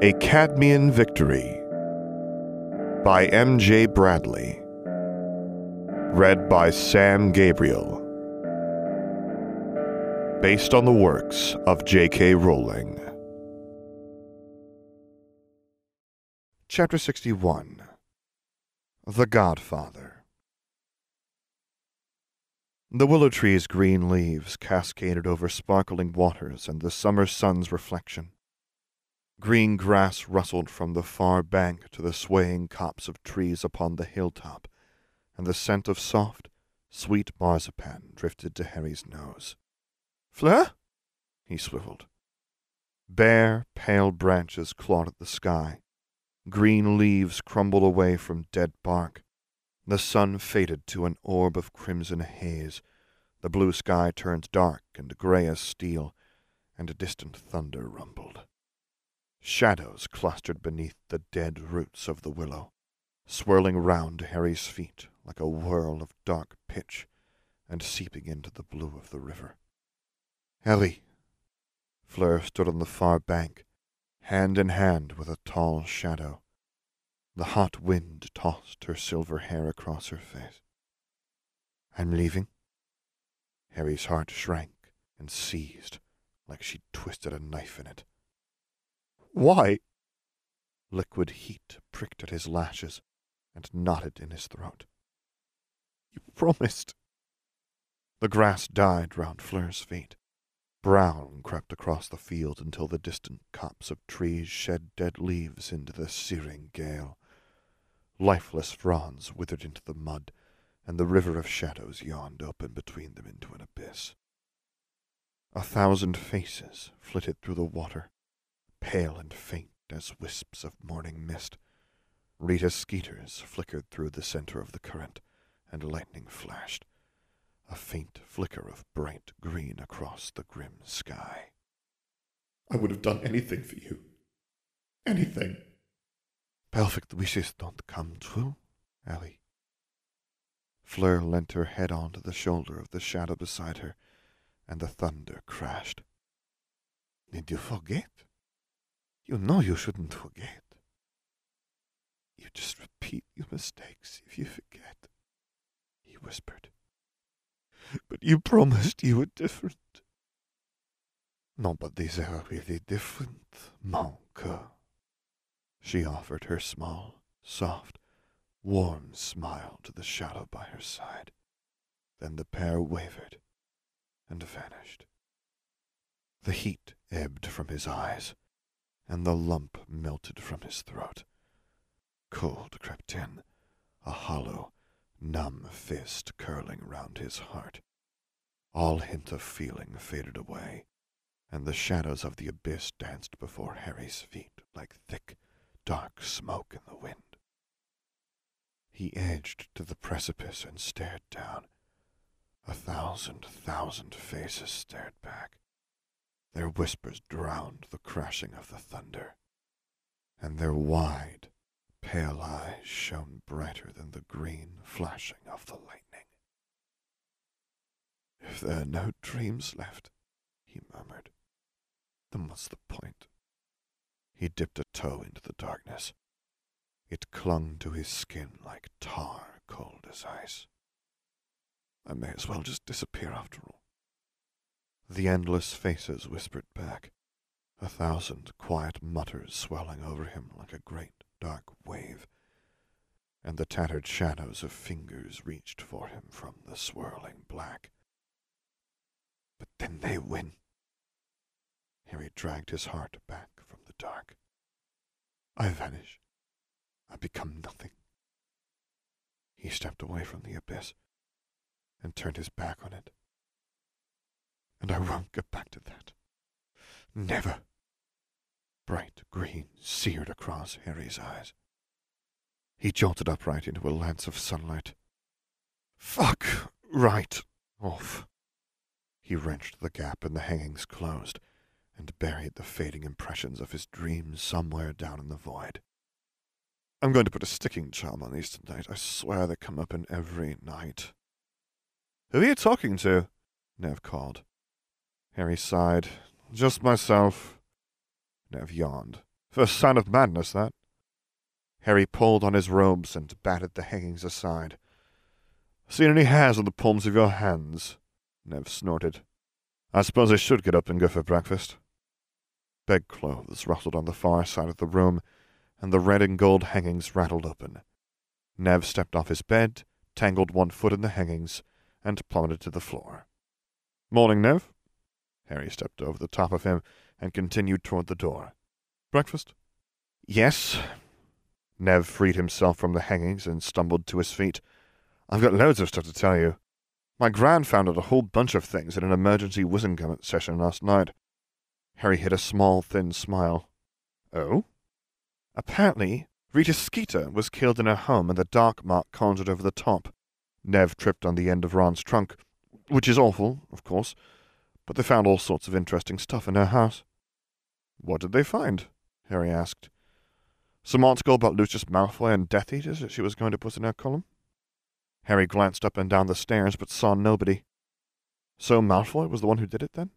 A Cadmean Victory by M.J. Bradley. Read by Sam Gabriel. Based on the works of J.K. Rowling. Chapter 61 The Godfather. The willow tree's green leaves cascaded over sparkling waters and the summer sun's reflection. Green grass rustled from the far bank to the swaying copse of trees upon the hilltop, and the scent of soft, sweet marzipan drifted to Harry's nose. Fleur? He swiveled. Bare, pale branches clawed at the sky. Green leaves crumbled away from dead bark. The sun faded to an orb of crimson haze. The blue sky turned dark and gray as steel, and a distant thunder rumbled. Shadows clustered beneath the dead roots of the willow, swirling round Harry's feet like a whirl of dark pitch, and seeping into the blue of the river. Harry! Fleur stood on the far bank, hand in hand with a tall shadow. The hot wind tossed her silver hair across her face. I'm leaving. Harry's heart shrank and seized like she'd twisted a knife in it. Why? Liquid heat pricked at his lashes and knotted in his throat. You promised. The grass died round Fleur's feet. Brown crept across the field until the distant copse of trees shed dead leaves into the searing gale. Lifeless fronds withered into the mud, and the river of shadows yawned open between them into an abyss. A thousand faces flitted through the water, pale and faint as wisps of morning mist. Rita Skeeters flickered through the center of the current, and lightning flashed, a faint flicker of bright green across the grim sky. I would have done anything for you. Anything. Perfect wishes don't come true, Ellie. Fleur leant her head onto the shoulder of the shadow beside her, and the thunder crashed. Did you forget? You know you shouldn't forget. You just repeat your mistakes if you forget, he whispered. But you promised you were different. Nobody's ever really different, mon coeur. She offered her small, soft, warm smile to the shadow by her side. Then the pair wavered and vanished. The heat ebbed from his eyes and the lump melted from his throat. Cold crept in, a hollow, numb fist curling round his heart. All hint of feeling faded away, and the shadows of the abyss danced before Harry's feet like thick, dark smoke in the wind. He edged to the precipice and stared down. A thousand, thousand faces stared back. Their whispers drowned the crashing of the thunder, and their wide, pale eyes shone brighter than the green flashing of the lightning. If there are no dreams left, he murmured, then what's the point? He dipped a toe into the darkness. It clung to his skin like tar cold as ice. I may as well just disappear after all. The endless faces whispered back, a thousand quiet mutters swelling over him like a great dark wave, and the tattered shadows of fingers reached for him from the swirling black. But then they win. Harry dragged his heart back from the dark. I vanish. I become nothing. He stepped away from the abyss and turned his back on it and I won't get back to that. Never. Bright green seared across Harry's eyes. He jolted upright into a lance of sunlight. Fuck right off. He wrenched the gap in the hangings closed and buried the fading impressions of his dreams somewhere down in the void. I'm going to put a sticking charm on these tonight. I swear they come up in every night. Who are you talking to? Nev called. Harry sighed. Just myself. Nev yawned. First sign of madness, that. Harry pulled on his robes and batted the hangings aside. Seen any hairs on the palms of your hands? Nev snorted. I suppose I should get up and go for breakfast. Bedclothes rustled on the far side of the room, and the red and gold hangings rattled open. Nev stepped off his bed, tangled one foot in the hangings, and plummeted to the floor. Morning, Nev. Harry stepped over the top of him and continued toward the door. Breakfast? Yes. Nev freed himself from the hangings and stumbled to his feet. I've got loads of stuff to tell you. My gran found out a whole bunch of things in an emergency Wizengamot session last night. Harry hid a small, thin smile. Oh? Apparently, Rita Skeeter was killed in her home and the dark mark conjured over the top. Nev tripped on the end of Ron's trunk, which is awful, of course, but they found all sorts of interesting stuff in her house. What did they find? Harry asked. Some article about Lucius Malfoy and Death Eaters that she was going to put in her column? Harry glanced up and down the stairs, but saw nobody. So Malfoy was the one who did it, then?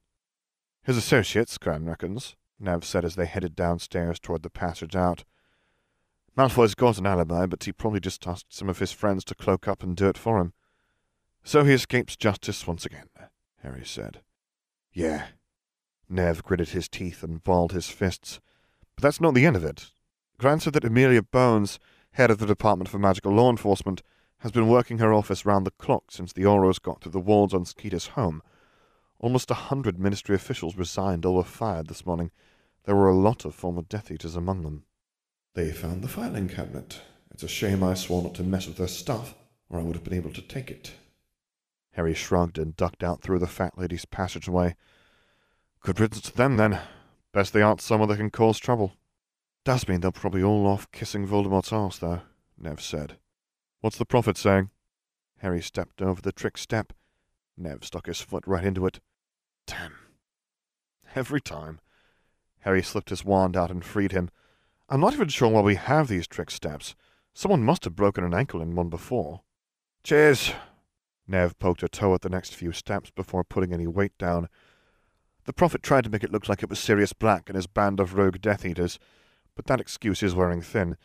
His associates, Gran reckons, Nev said as they headed downstairs toward the passage out. Malfoy's got an alibi, but he probably just asked some of his friends to cloak up and do it for him. So he escapes justice once again, Harry said. Yeah. Nev gritted his teeth and balled his fists. But that's not the end of it. Gran said that Amelia Bones, head of the Department for Magical Law Enforcement, has been working her office round the clock since the Aurors got through the wards on Skeeter's home. Almost a hundred ministry officials resigned or were fired this morning. There were a lot of former Death Eaters among them. They found the filing cabinet. It's a shame I swore not to mess with their stuff, or I would have been able to take it. Harry shrugged and ducked out through the fat lady's passageway. Good riddance to them, then. Best they aren't someone that can cause trouble. Does mean they'll probably all off kissing Voldemort's arse, though, Nev said. What's the prophet saying? Harry stepped over the trick step. Nev stuck his foot right into it. Damn. Every time. Harry slipped his wand out and freed him. I'm not even sure why we have these trick steps. Someone must have broken an ankle in one before. Cheers. Nev poked a toe at the next few steps before putting any weight down. The prophet tried to make it look like it was Sirius Black and his band of rogue Death Eaters, but that excuse is wearing thin.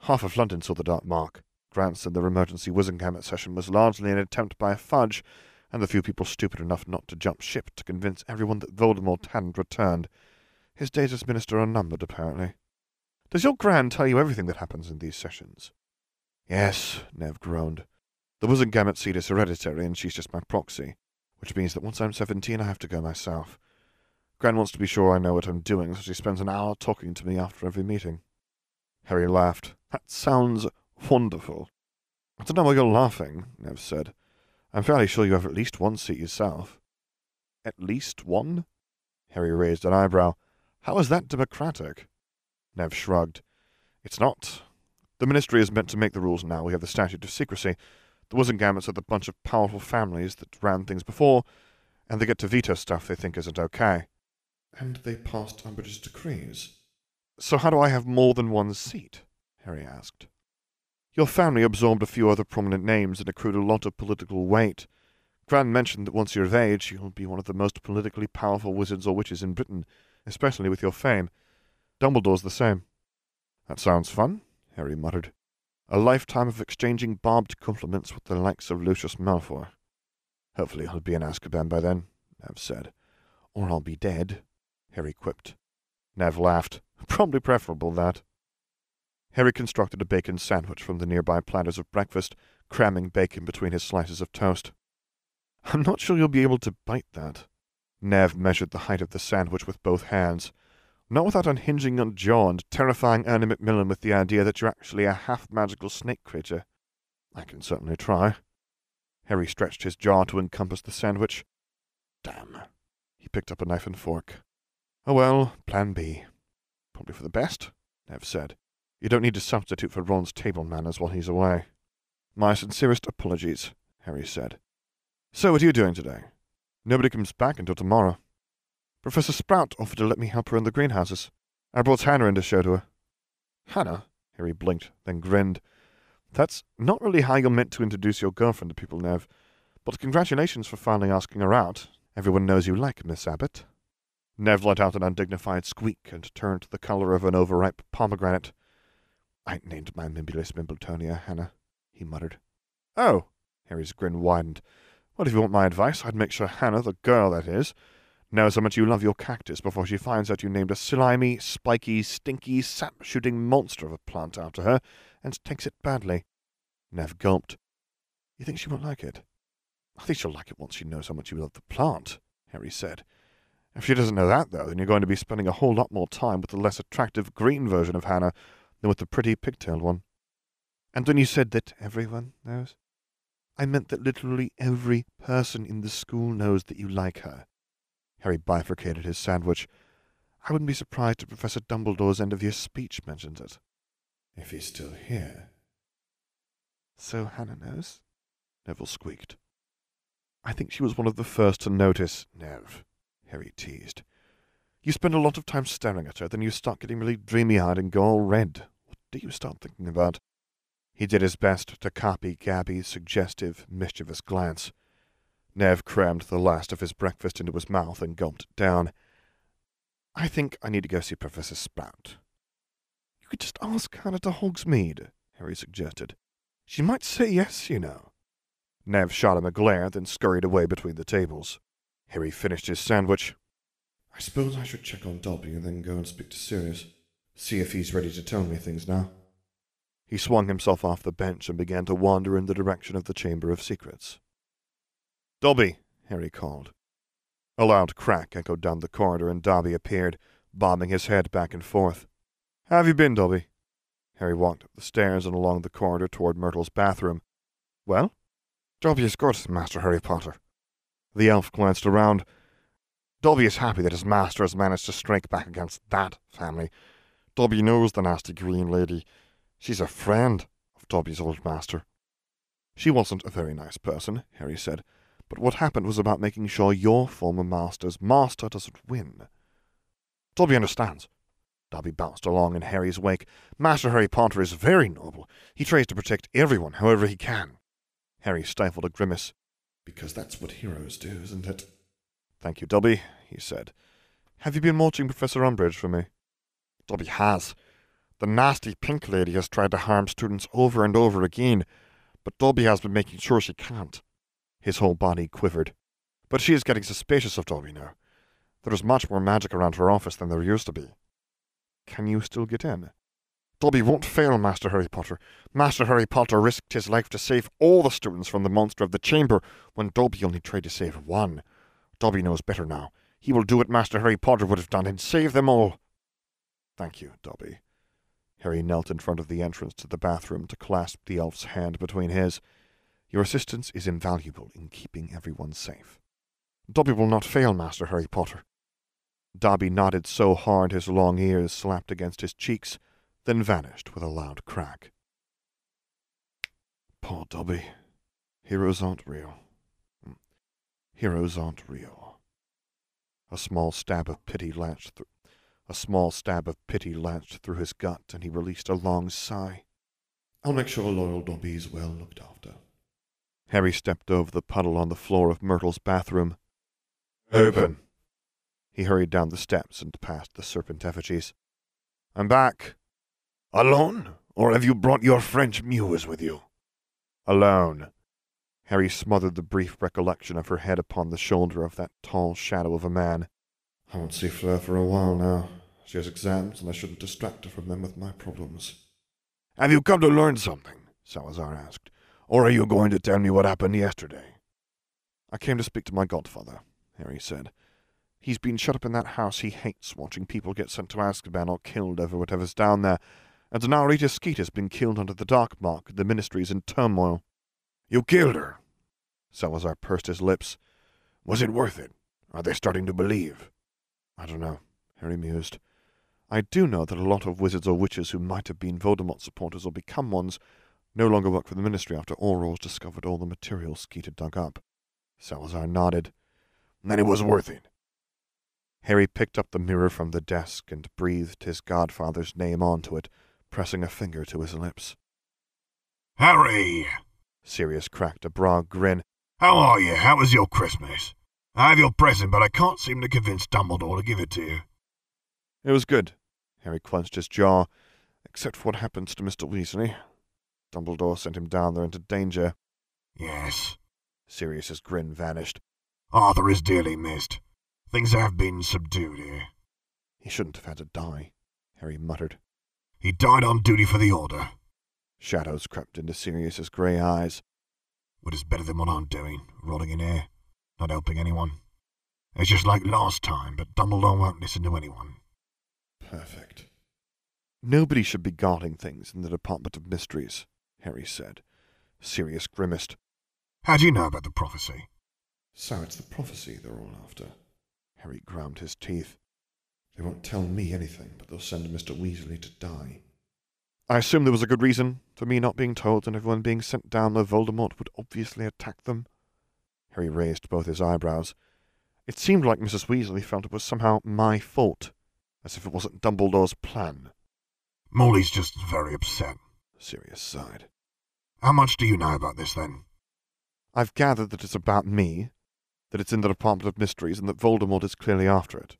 Half of London saw the dark mark. Grant said their emergency Wizengamot session was largely an attempt by a Fudge and the few people stupid enough not to jump ship to convince everyone that Voldemort hadn't returned. His days as minister are numbered, apparently. Does your Gran tell you everything that happens in these sessions? Yes, Nev groaned. The Wizengamot seat is hereditary, and she's just my proxy, which means that once I'm seventeen, I have to go myself. Gran wants to be sure I know what I'm doing, so she spends an hour talking to me after every meeting. Harry laughed. That sounds wonderful. I don't know why you're laughing, Nev said. I'm fairly sure you have at least one seat yourself. At least one? Harry raised an eyebrow. How is that democratic? Nev shrugged. It's not. The Ministry is meant to make the rules now. We have the statute of secrecy. The Wizengamots are the bunch of powerful families that ran things before, and they get to veto stuff they think isn't okay. And they passed Umbridge's decrees. So how do I have more than one seat? Harry asked. Your family absorbed a few other prominent names and accrued a lot of political weight. Gran mentioned that once you're of age, you'll be one of the most politically powerful wizards or witches in Britain, especially with your fame. Dumbledore's the same. That sounds fun, Harry muttered. A lifetime of exchanging barbed compliments with the likes of Lucius Malfoy. Hopefully I'll be in Azkaban by then, Nev said. Or I'll be dead, Harry quipped. Nev laughed. Probably preferable, that. Harry constructed a bacon sandwich from the nearby platters of breakfast, cramming bacon between his slices of toast. I'm not sure you'll be able to bite that. Nev measured the height of the sandwich with both hands, not without unhinging your jaw and terrifying Ernie Macmillan with the idea that you're actually a half-magical snake creature. I can certainly try. Harry stretched his jaw to encompass the sandwich. Damn. He picked up a knife and fork. Oh well, plan B. Probably for the best, Nev said. You don't need to substitute for Ron's table manners while he's away. My sincerest apologies, Harry said. So what are you doing today? Nobody comes back until tomorrow. Professor Sprout offered to let me help her in the greenhouses. I brought Hannah in to show to her. Hannah? Harry blinked, then grinned. That's not really how you're meant to introduce your girlfriend to people, Nev. But congratulations for finally asking her out. Everyone knows you like Miss Abbott. Nev let out an undignified squeak and turned the color of an overripe pomegranate. I named my Mimulus Mimbletonia, Hannah, he muttered. Oh, Harry's grin widened. Well, if you want my advice, I'd make sure Hannah, the girl that is, knows how much you love your cactus before she finds out you named a slimy, spiky, stinky, sap-shooting monster of a plant after her and takes it badly. Nev gulped. You think she won't like it? I think she'll like it once she knows how much you love the plant, Harry said. If she doesn't know that, though, then you're going to be spending a whole lot more time with the less attractive green version of Hannah than with the pretty pigtailed one. And when you said that everyone knows, I meant that literally every person in the school knows that you like her. Harry bifurcated his sandwich. I wouldn't be surprised if Professor Dumbledore's end of year speech mentions it. If he's still here. So Hannah knows? Neville squeaked. I think she was one of the first to notice, Nev, Harry teased. You spend a lot of time staring at her, then you start getting really dreamy-eyed and go all red. What do you start thinking about? He did his best to copy Gabby's suggestive, mischievous glance. Nev crammed the last of his breakfast into his mouth and gulped it down. I think I need to go see Professor Sprout. You could just ask Hannah to Hogsmeade, Harry suggested. She might say yes, you know. Nev shot him a glare, then scurried away between the tables. Harry finished his sandwich. I suppose I should check on Dobby and then go and speak to Sirius. See if he's ready to tell me things now. He swung himself off the bench and began to wander in the direction of the Chamber of Secrets. Dobby, Harry called. A loud crack echoed down the corridor, and Dobby appeared, bobbing his head back and forth. Have you been, Dobby? Harry walked up the stairs and along the corridor toward Myrtle's bathroom. Well? Dobby is good, Master Harry Potter. The elf glanced around. Dobby is happy that his master has managed to strike back against that family. Dobby knows the nasty green lady. She's a friend of Dobby's old master. She wasn't a very nice person, Harry said, but what happened was about making sure your former master's master doesn't win. Dobby understands. Dobby bounced along in Harry's wake. Master Harry Potter is very noble. He tries to protect everyone however he can. Harry stifled a grimace. Because that's what heroes do, isn't it? Thank you, Dobby, he said. Have you been watching Professor Umbridge for me? Dobby has. The nasty pink lady has tried to harm students over and over again, but Dobby has been making sure she can't. His whole body quivered. But she is getting suspicious of Dobby now. There is much more magic around her office than there used to be. Can you still get in? Dobby won't fail, Master Harry Potter. Master Harry Potter risked his life to save all the students from the monster of the chamber when Dobby only tried to save one. Dobby knows better now. He will do what Master Harry Potter would have done and save them all. Thank you, Dobby. Harry knelt in front of the entrance to the bathroom to clasp the elf's hand between his. Your assistance is invaluable in keeping everyone safe. Dobby will not fail, Master Harry Potter. Dobby nodded so hard his long ears slapped against his cheeks, then vanished with a loud crack. Poor Dobby. Heroes aren't real. Hmm. Heroes aren't real. A small stab of pity latched through. A small stab of pity lanced through his gut, and he released a long sigh. I'll make sure loyal Dobby is well looked after. Harry stepped over the puddle on the floor of Myrtle's bathroom. Open! He hurried down the steps and past the serpent effigies. I'm back. Alone? Or have you brought your French muse with you? Alone. Harry smothered the brief recollection of her head upon the shoulder of that tall shadow of a man. I won't see Fleur for a while now. She has exams, and I shouldn't distract her from them with my problems. Have you come to learn something? Salazar asked. Or are you going to tell me what happened yesterday? I came to speak to my godfather, Harry said. He's been shut up in that house he hates, watching people get sent to Azkaban or killed over whatever's down there, and now Rita Skeeter has been killed under the Dark Mark, the Ministry's in turmoil. You killed her? Salazar pursed his lips. Was it worth it? Are they starting to believe? I don't know, Harry mused. I do know that a lot of wizards or witches who might have been Voldemort supporters or become ones no longer work for the Ministry after Aurors discovered all the material Skeeter had dug up. Salazar nodded. Then it was worth it. Harry picked up the mirror from the desk and breathed his godfather's name onto it, pressing a finger to his lips. Harry! Sirius cracked a broad grin. How are you? How was your Christmas? I have your present, but I can't seem to convince Dumbledore to give it to you. It was good. Harry clenched his jaw. Except for what happens to Mr. Weasley. Dumbledore sent him down there into danger. Yes. Sirius's grin vanished. Arthur is dearly missed. Things have been subdued here. He shouldn't have had to die, Harry muttered. He died on duty for the Order. Shadows crept into Sirius's grey eyes. But it's better than what I'm doing, rotting in here, not helping anyone. It's just like last time, but Dumbledore won't listen to anyone. Perfect. Nobody should be guarding things in the Department of Mysteries, Harry said. Sirius grimaced. How do you know about the prophecy? So it's the prophecy they're all after. Harry ground his teeth. They won't tell me anything, but they'll send Mr. Weasley to die. I assume there was a good reason for me not being told and everyone being sent down where Voldemort would obviously attack them. Harry raised both his eyebrows. It seemed like Mrs. Weasley felt it was somehow my fault, as if it wasn't Dumbledore's plan. Molly's just very upset. Sirius sighed. How much do you know about this, then? I've gathered that it's about me, that it's in the Department of Mysteries, and that Voldemort is clearly after it,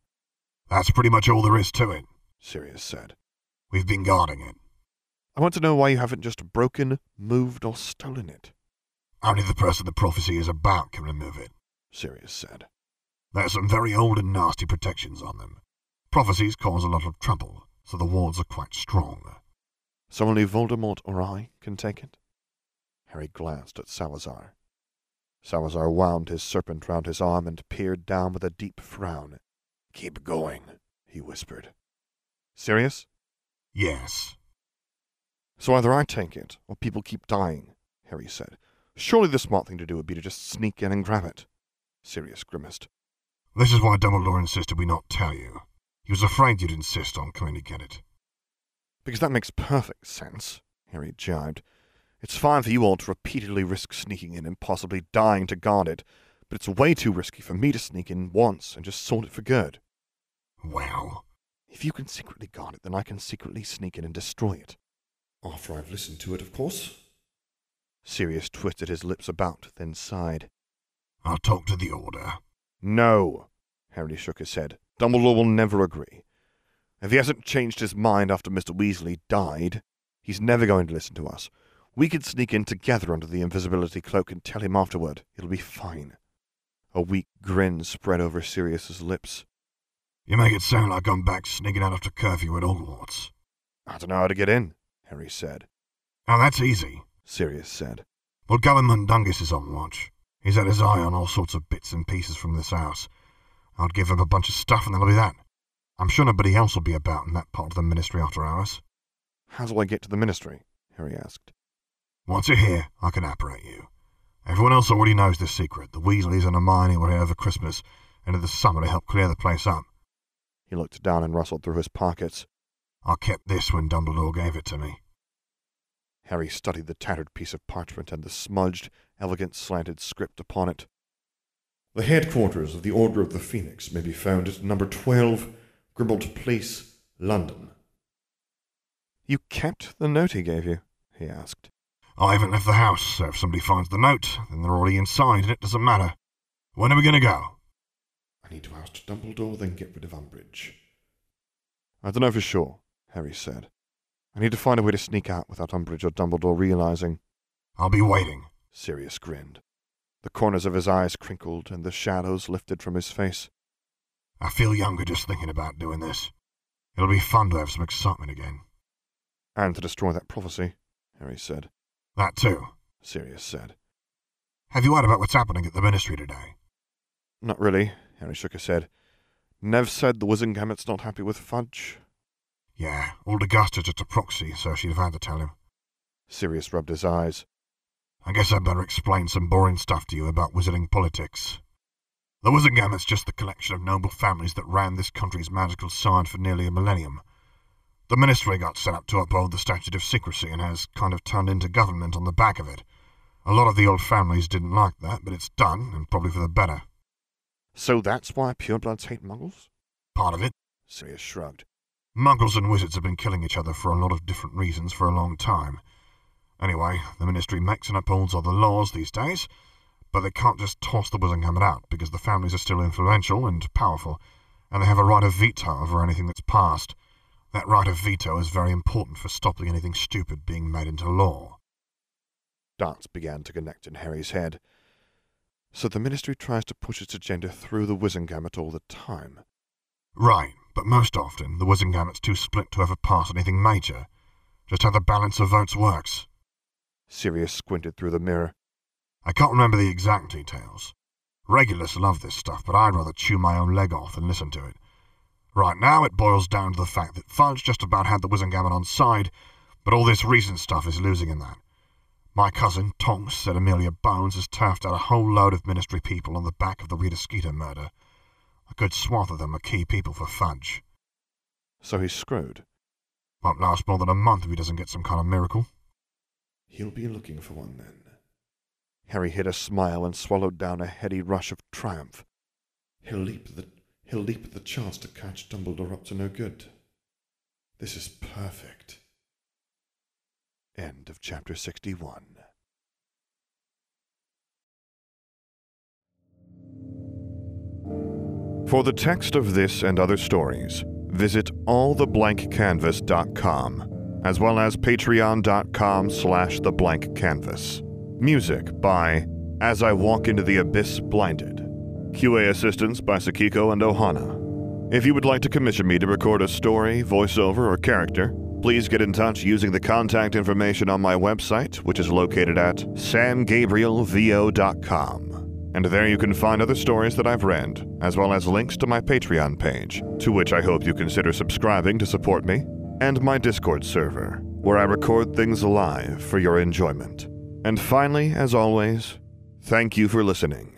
That's pretty much all there is to it. Sirius said. We've been guarding it. I want to know why you haven't just broken, moved, or stolen it, Only the person the prophecy is about can remove it. Sirius said. There's some very old and nasty protections on them. Prophecies cause a lot of trouble, so the wards are quite strong. So only Voldemort or I can take it? Harry glanced at Salazar. Salazar wound his serpent round his arm and peered down with a deep frown. Keep going, he whispered. Sirius? Yes. So either I take it, or people keep dying, Harry said. Surely the smart thing to do would be to just sneak in and grab it. Sirius grimaced. This is why Dumbledore insisted we not tell you. He was afraid you'd insist on coming to get it. Because that makes perfect sense, Harry jibed. It's fine for you all to repeatedly risk sneaking in and possibly dying to guard it, but it's way too risky for me to sneak in once and just sort it for good. Well, If you can secretly guard it, then I can secretly sneak in and destroy it. After I've listened to it, of course. Sirius twisted his lips about, then sighed. I'll talk to the Order. No, Harry shook his head. Dumbledore will never agree. If he hasn't changed his mind after Mr. Weasley died, he's never going to listen to us. We could sneak in together under the invisibility cloak and tell him afterward. It'll be fine. A weak grin spread over Sirius's lips. You make it sound like I'm back sneaking out after curfew at Hogwarts. I don't know how to get in, Harry said. Oh, that's easy. Sirius said. Well, Gavin Mundungus is on watch. He's had his eye on all sorts of bits and pieces from this house. I'd give him a bunch of stuff and that'll be that. I'm sure nobody else will be about in that part of the ministry after hours. How do I get to the ministry? Harry asked. Once you're here, I can apparate you. Everyone else already knows this secret. The Weasleys and Hermione were here over Christmas and in the summer to help clear the place up. He looked down and rustled through his pockets. I kept this when Dumbledore gave it to me. Harry studied the tattered piece of parchment and the smudged, elegant slanted script upon it. The headquarters of the Order of the Phoenix may be found at number 12, Grimmauld Place, London. You kept the note he gave you? he asked. I haven't left the house, so if somebody finds the note, then they're already inside and it doesn't matter. When are we going to go? I need to oust Dumbledore, then get rid of Umbridge. I don't know for sure, Harry said. I need to find a way to sneak out without Umbridge or Dumbledore realizing. I'll be waiting. Sirius grinned. The corners of his eyes crinkled and the shadows lifted from his face. I feel younger just thinking about doing this. It'll be fun to have some excitement again. And to destroy that prophecy, Harry said. That too. Sirius said. Have you heard about what's happening at the ministry today? Not really, Harry shook his head. Nev said the Wizengamot's not happy with Fudge. Yeah, Old Augusta's just a proxy, so she'd have had to tell him. Sirius rubbed his eyes. I guess I'd better explain some boring stuff to you about wizarding politics. The Wizengamot's just the collection of noble families that ran this country's magical side for nearly a millennium. The ministry got set up to uphold the statute of secrecy and has kind of turned into government on the back of it. A lot of the old families didn't like that, but it's done, and probably for the better. So that's why purebloods hate muggles? Part of it. Sirius shrugged. Muggles and wizards have been killing each other for a lot of different reasons for a long time. Anyway, the ministry makes and upholds all the laws these days, but they can't just toss the wizarding Wizengamot out because the families are still influential and powerful, and they have a right of veto over anything that's passed. That right of veto is very important for stopping anything stupid being made into law. Dots began to connect in Harry's head. So the Ministry tries to push its agenda through the Wizengamot all the time. Right, but most often the Wizengamot's too split to ever pass anything major. Just how the balance of votes works. Sirius squinted through the mirror. I can't remember the exact details. Regulus love this stuff, but I'd rather chew my own leg off than listen to it. Right now, it boils down to the fact that Fudge just about had the Wizengamot on side, but all this recent stuff is losing in that. My cousin, Tonks, said Amelia Bones has turfed out a whole load of ministry people on the back of the Rita Skeeter murder. A good swath of them are key people for Fudge. So he's screwed. Won't last more than a month if he doesn't get some kind of miracle. He'll be looking for one then. Harry hid a smile and swallowed down a heady rush of triumph. He'll leap the he'll leap at the chance to catch Dumbledore up to no good. This is perfect. End of chapter 61. For the text of this and other stories, visit alltheblankcanvas.com, as well as patreon.com slash theblankcanvas. Music by As I Walk Into the Abyss Blinded. QA assistance by Sakiko and Ohana. If you would like to commission me to record a story, voiceover, or character, please get in touch using the contact information on my website, which is located at samgabrielvo.com. And there you can find other stories that I've read, as well as links to my Patreon page, to which I hope you consider subscribing to support me, and my Discord server, where I record things live for your enjoyment. And finally, as always, thank you for listening.